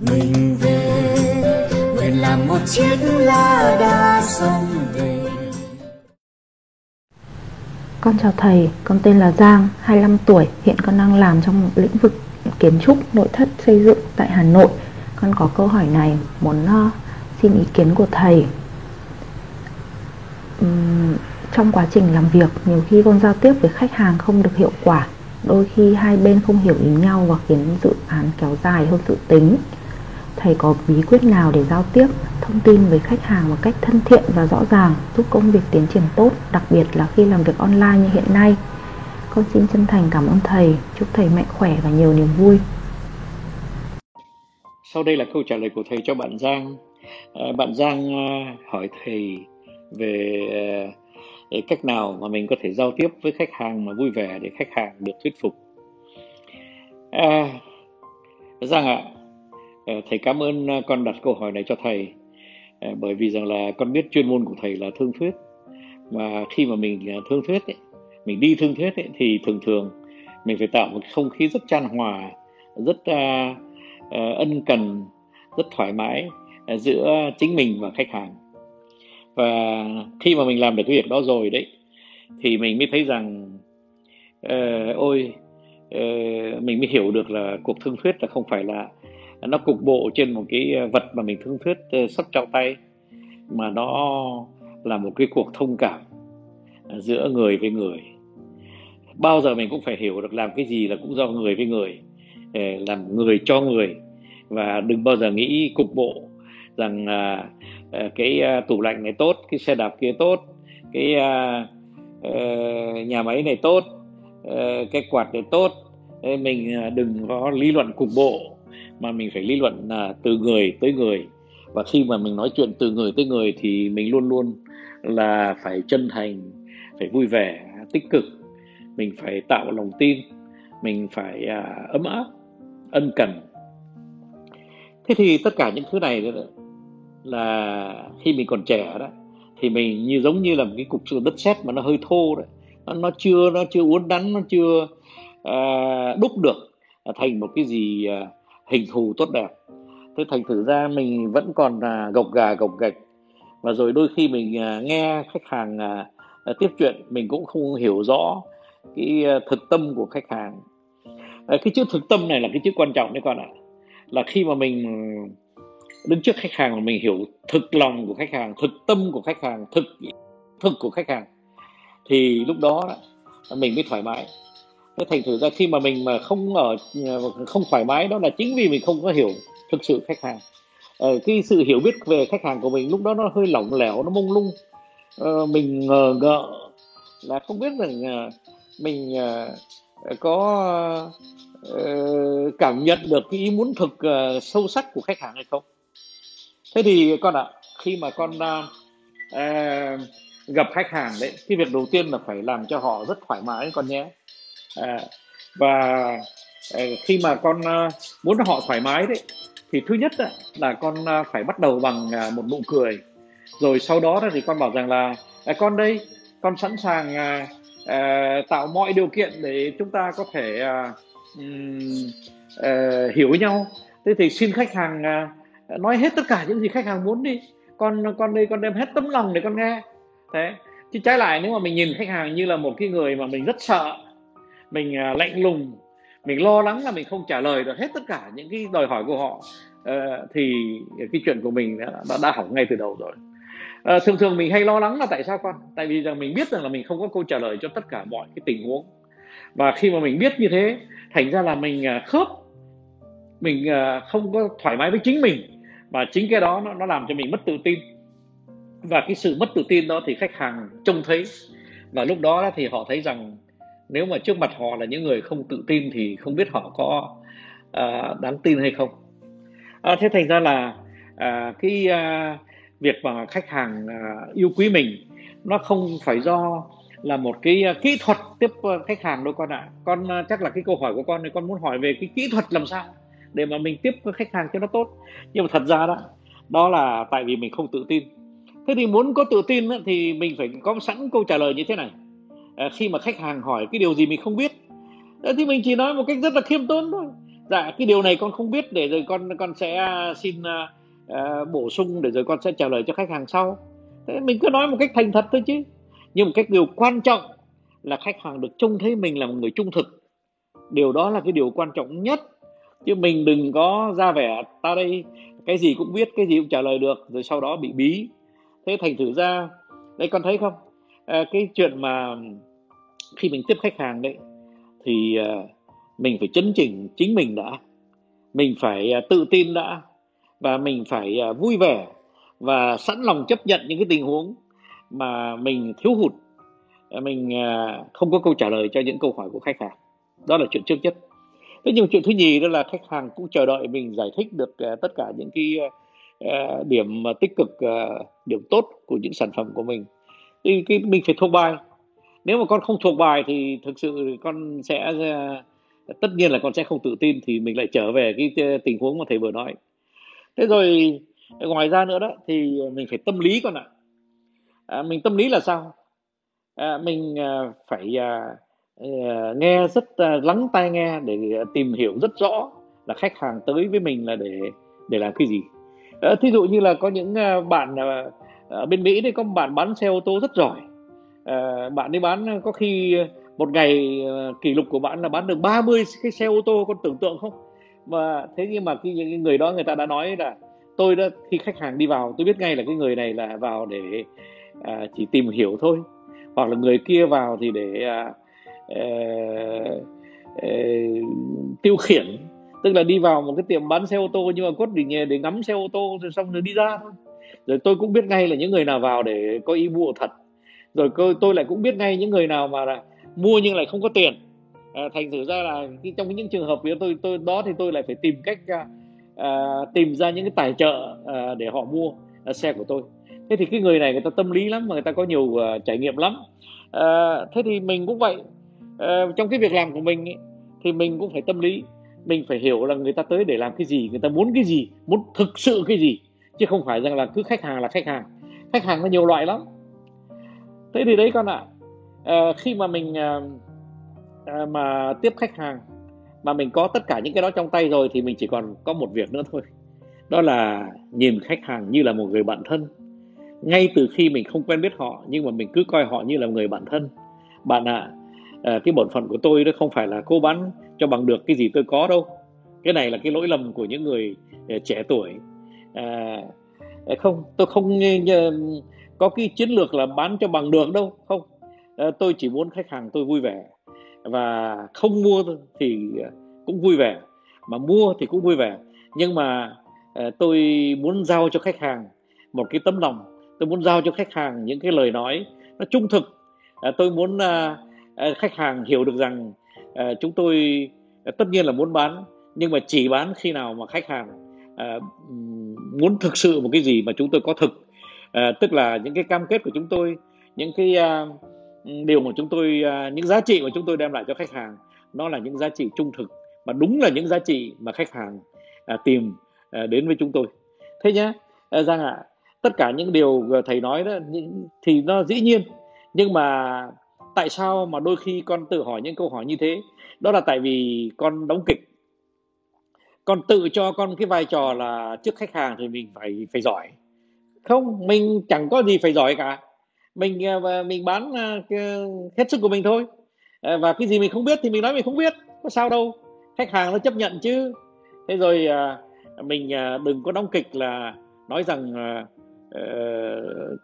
mình về nguyện làm một chiếc lá đa sông về Con chào thầy, con tên là Giang, 25 tuổi, hiện con đang làm trong một lĩnh vực kiến trúc, nội thất, xây dựng tại Hà Nội. Con có câu hỏi này muốn ờ, xin ý kiến của thầy. Uhm, trong quá trình làm việc, nhiều khi con giao tiếp với khách hàng không được hiệu quả. Đôi khi hai bên không hiểu ý nhau và khiến dự án kéo dài hơn dự tính. Thầy có bí quyết nào để giao tiếp, thông tin với khách hàng một cách thân thiện và rõ ràng, giúp công việc tiến triển tốt, đặc biệt là khi làm việc online như hiện nay? Con xin chân thành cảm ơn thầy, chúc thầy mạnh khỏe và nhiều niềm vui. Sau đây là câu trả lời của thầy cho bạn Giang. À, bạn Giang à, hỏi thầy về à, cách nào mà mình có thể giao tiếp với khách hàng mà vui vẻ để khách hàng được thuyết phục. À, Giang ạ, à, Ờ, thầy cảm ơn à, con đặt câu hỏi này cho thầy. Ờ, bởi vì rằng là con biết chuyên môn của thầy là thương thuyết. Và khi mà mình à, thương thuyết ấy, mình đi thương thuyết ấy, thì thường thường mình phải tạo một không khí rất chan hòa rất uh, uh, ân cần rất thoải mái uh, giữa chính mình và khách hàng. Và khi mà mình làm được cái việc đó rồi đấy thì mình mới thấy rằng uh, ôi uh, mình mới hiểu được là cuộc thương thuyết là không phải là nó cục bộ trên một cái ờ, vật mà mình thương thuyết ờ, sắp trong tay. Mà nó là một cái cuộc thông cảm ờ, giữa người với người. Bao giờ mình cũng phải hiểu được làm cái gì là cũng do người với người làm người cho người. Và đừng bao giờ nghĩ cục bộ rằng à, cái à, tủ lạnh này tốt cái xe đạp kia tốt cái à, à, nhà máy này tốt à, cái quạt này tốt. Mình đừng có lý luận cục bộ mà mình phải lý luận là từ người tới người. Và khi mà mình nói chuyện từ người tới người thì mình luôn luôn là phải chân thành phải vui vẻ tích cực. Mình phải tạo lòng tin mình phải à, ấm áp ân cần. Thế thì tất cả những thứ này là khi mình còn trẻ đó thì mình như giống như là một cái cục đất sét mà nó hơi thô đấy nó, nó chưa nó chưa uốn đắn, nó chưa à, đúc được thành một cái gì à, hình thù tốt đẹp. Thế thành thử ra mình vẫn còn là gộc gà, gộc gạch. Và rồi đôi khi mình à, nghe khách hàng à, à, tiếp chuyện, mình cũng không hiểu rõ cái thực tâm của khách hàng. Cái chữ thực tâm này là cái chữ quan trọng đấy con ạ. Là khi mà mình đứng trước khách hàng mà mình hiểu thực lòng của khách hàng, thực tâm của khách hàng, thực thực của khách hàng, thì lúc đó mình mới thoải mái thế thành thử ra khi mà mình mà không ở ờ, không thoải mái đó là chính vì mình không có hiểu thực sự khách hàng. Ờ, cái sự hiểu biết về khách hàng của mình lúc đó nó hơi lỏng lẻo nó mông lung. Ờ, mình ngờ ngợ là không biết rằng ờ, mình ờ, có cảm nhận được cái ý muốn thực sâu sắc của khách hàng hay không. Thế thì con ạ à, khi mà con à, gặp khách hàng đấy cái việc đầu tiên là phải làm cho họ rất thoải mái con nhé à, và ờ, khi mà con ờ, muốn họ thoải mái đấy thì thứ nhất là con ờ, phải bắt đầu bằng một nụ cười. Rồi sau đó thì con bảo rằng là à, con đây con sẵn sàng tạo mọi điều kiện để chúng ta có thể hiểu nhau. Thế thì xin khách hàng nói hết tất cả những gì khách hàng muốn đi. Con con đây con đem hết tấm lòng để con nghe. Thế. Chứ trái lại nếu mà mình nhìn khách hàng như là một cái người mà mình rất sợ mình à, lạnh lùng mình lo lắng là mình không trả lời được hết tất cả những cái đòi hỏi của họ. Ờ, thì cái chuyện của mình đã, đã, hỏng ngay từ đầu rồi. À, thường thường mình hay lo lắng là tại sao con? Tại vì rằng mình biết rằng là mình không có câu trả lời cho tất cả mọi cái tình huống. Và khi mà mình biết như thế thành ra là mình à, khớp mình à, không có thoải mái với chính mình. Và chính cái đó nó, nó làm cho mình mất tự tin. Và cái sự mất tự tin đó thì khách hàng trông thấy. Và lúc đó thì họ thấy rằng nếu mà trước mặt họ là những người không tự tin thì không biết họ có uh, đáng tin hay không. À, thế thành ra là uh, cái uh, việc mà khách hàng à, yêu quý mình nó không phải do là một cái kỹ thuật tiếp khách hàng đâu con ạ. Con chắc là cái câu hỏi của con thì con muốn hỏi về cái kỹ thuật làm sao để mà mình tiếp khách hàng cho nó tốt. Nhưng mà thật ra đó đó là tại vì mình không tự tin. Thế thì muốn có tự tin thì mình phải có sẵn câu trả lời như thế này. À, khi mà khách hàng hỏi cái điều gì mình không biết thì mình chỉ nói một cách rất là khiêm tốn thôi. Dạ cái điều này con không biết để rồi con con sẽ à, xin uh, bổ sung để rồi con sẽ trả lời cho khách hàng sau. Thế mình cứ nói một cách thành thật thôi chứ. Nhưng một cách điều quan trọng là khách hàng được trông thấy mình là một người trung thực. Điều đó là cái điều quan trọng nhất. Chứ mình đừng có ra vẻ ta đây cái gì cũng biết cái gì cũng trả lời được rồi sau đó bị bí. Thế thành thử ra đây con thấy không? À, cái chuyện mà khi mình tiếp khách hàng đấy thì à, mình phải chấn chỉnh chính mình đã. Mình phải à, tự tin đã và mình phải à, vui vẻ và sẵn lòng chấp nhận những cái tình huống mà mình thiếu hụt. Mình à, không có câu trả lời cho những câu hỏi của khách hàng. Đó là chuyện trước nhất. Thế nhưng chuyện thứ nhì đó là khách hàng cũng chờ đợi mình giải thích được uh, tất cả những cái uh, điểm tích cực uh, điểm tốt của những sản phẩm của mình thì cái mình phải thuộc bài. Nếu mà con không thuộc bài thì thực sự con sẽ tất nhiên là con sẽ không tự tin thì mình lại trở về cái tình huống mà thầy vừa nói. Thế rồi ngoài ra nữa đó thì mình phải tâm lý con ạ. À, mình tâm lý là sao? À, mình à, phải à, à, nghe rất à, lắng tai nghe để à, tìm hiểu rất rõ là khách hàng tới với mình là để để làm cái gì. À, thí dụ như là có những bạn à, ở bên Mỹ thì có một bạn bán xe ô tô rất giỏi. Ờ, bạn đi bán có khi một ngày ờ, kỷ lục của bạn là bán được 30 cái xe ô tô con tưởng tượng không? Mà thế nhưng mà cái, cái người đó người ta đã nói là tôi đã khi khách hàng đi vào tôi biết ngay là cái người này là vào để à, chỉ tìm hiểu thôi. Hoặc là người kia vào thì để uh, uh, uh, tiêu khiển. Tức là đi vào một cái tiệm bán xe ô tô nhưng mà cốt để nhờ để ngắm xe ô tô rồi xong rồi đi ra thôi rồi tôi cũng biết ngay là những người nào vào để có ý mua thật. Rồi tôi, tôi lại cũng biết ngay những người nào mà là mua nhưng lại không có tiền. À, thành thử ra là trong những trường hợp tôi tôi đó thì tôi lại phải tìm cách à, à, tìm ra những cái tài trợ à, để họ mua à, xe của tôi. Thế thì cái người này người ta tâm lý lắm mà người ta có nhiều uh, trải nghiệm lắm. À, thế thì mình cũng vậy. À, trong cái việc làm của mình ấy, thì mình cũng phải tâm lý. Mình phải hiểu là người ta tới để làm cái gì người ta muốn cái gì muốn thực sự cái gì chứ không phải rằng là cứ khách hàng là khách hàng. Khách hàng nó nhiều loại lắm. Thế thì đấy con ạ à, khi mà mình à, à, mà tiếp khách hàng mà mình có tất cả những cái đó trong tay rồi thì mình chỉ còn có một việc nữa thôi. Đó là nhìn khách hàng như là một người bạn thân. Ngay từ khi mình không quen biết họ nhưng mà mình cứ coi họ như là người bạn thân. Bạn ạ à, à, cái bổn phận của tôi đó không phải là cố bán cho bằng được cái gì tôi có đâu. Cái này là cái lỗi lầm của những người trẻ tuổi. À, à, không tôi không có cái chiến lược là bán cho bằng được đâu không. À, tôi chỉ muốn khách hàng tôi vui vẻ. Và không mua thì cũng vui vẻ mà mua thì cũng vui vẻ. Nhưng mà à, tôi muốn giao cho khách hàng một cái tấm lòng. Tôi muốn giao cho khách hàng những cái lời nói nó trung thực. À, tôi muốn à, à khách hàng hiểu được rằng à, chúng tôi à, tất nhiên là muốn bán nhưng mà chỉ bán khi nào mà khách hàng à, muốn thực sự một cái gì mà chúng tôi có thực. À, tức là những cái cam kết của chúng tôi những cái à, điều mà chúng tôi à, những giá trị mà chúng tôi đem lại cho khách hàng nó là những giá trị trung thực mà đúng là những giá trị mà khách hàng à, tìm à, đến với chúng tôi. Thế nhé à, giang ạ à, tất cả những điều thầy nói đó thì nó dĩ nhiên. Nhưng mà tại sao mà đôi khi con tự hỏi những câu hỏi như thế? Đó là tại vì con đóng kịch con tự cho con cái vai trò là trước khách hàng thì mình phải phải giỏi. Không mình chẳng có gì phải giỏi cả. Mình ờ, mình bán ờ, hết sức của mình thôi. Ờ, và cái gì mình không biết thì mình nói mình không biết có sao đâu. Khách hàng nó chấp nhận chứ. Thế rồi mình đừng có đóng kịch là nói rằng uh,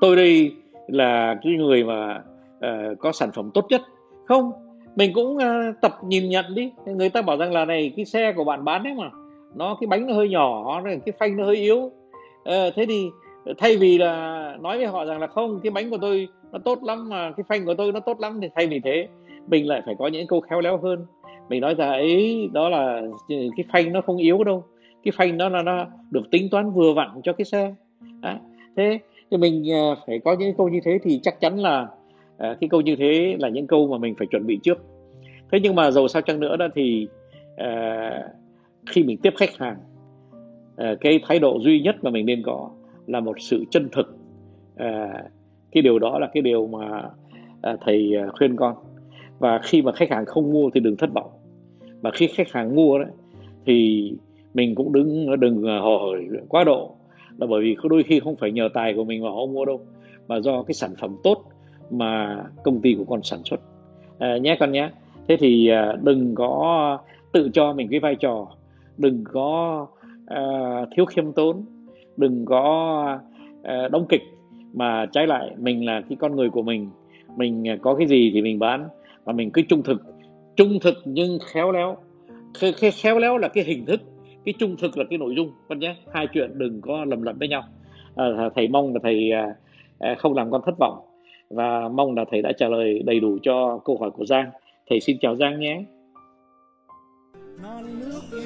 tôi đây là cái người mà uh, có sản phẩm tốt nhất. Không mình cũng uh, tập nhìn nhận đi. Người ta bảo rằng là này cái xe của bạn bán đấy mà nó cái bánh nó hơi nhỏ cái phanh nó hơi yếu. À, thế thì thay vì là nói với họ rằng là không cái bánh của tôi nó tốt lắm mà cái phanh của tôi nó tốt lắm thì thay vì thế mình lại phải có những câu khéo léo hơn. Mình nói rằng ấy đó là cái phanh nó không yếu đâu. Cái phanh nó là nó được tính toán vừa vặn cho cái xe. À, thế thì mình ờ, phải có những câu như thế thì chắc chắn là à, cái câu như thế là những câu mà mình phải chuẩn bị trước. Thế nhưng mà dầu sao chăng nữa đó thì à, khi mình tiếp khách hàng ờ, cái thái độ duy nhất mà mình nên có là một sự chân thực. Ờ, cái điều đó là cái điều mà ờ, thầy khuyên con. Và khi mà khách hàng không mua thì đừng thất vọng. Và khi khách hàng mua đấy thì mình cũng đừng đừng hồ hởi quá độ. Là bởi vì đôi khi không phải nhờ tài của mình mà họ mua đâu mà do cái sản phẩm tốt mà công ty của con sản xuất. À, nhé con nhé. Thế thì đừng có tự cho mình cái vai trò đừng có uh, thiếu khiêm tốn đừng có uh, đóng kịch. Mà trái lại mình là cái con người của mình. Mình à, có cái gì thì mình bán. Và mình cứ trung thực. Trung thực nhưng khéo léo. Khéo léo là cái hình thức. Cái trung thực là cái nội dung. Con nhé. Hai chuyện đừng có lầm lẫn với nhau. À, thầy mong là thầy à, không làm con thất vọng. Và mong là thầy đã trả lời đầy đủ cho câu hỏi của Giang. Thầy xin chào Giang nhé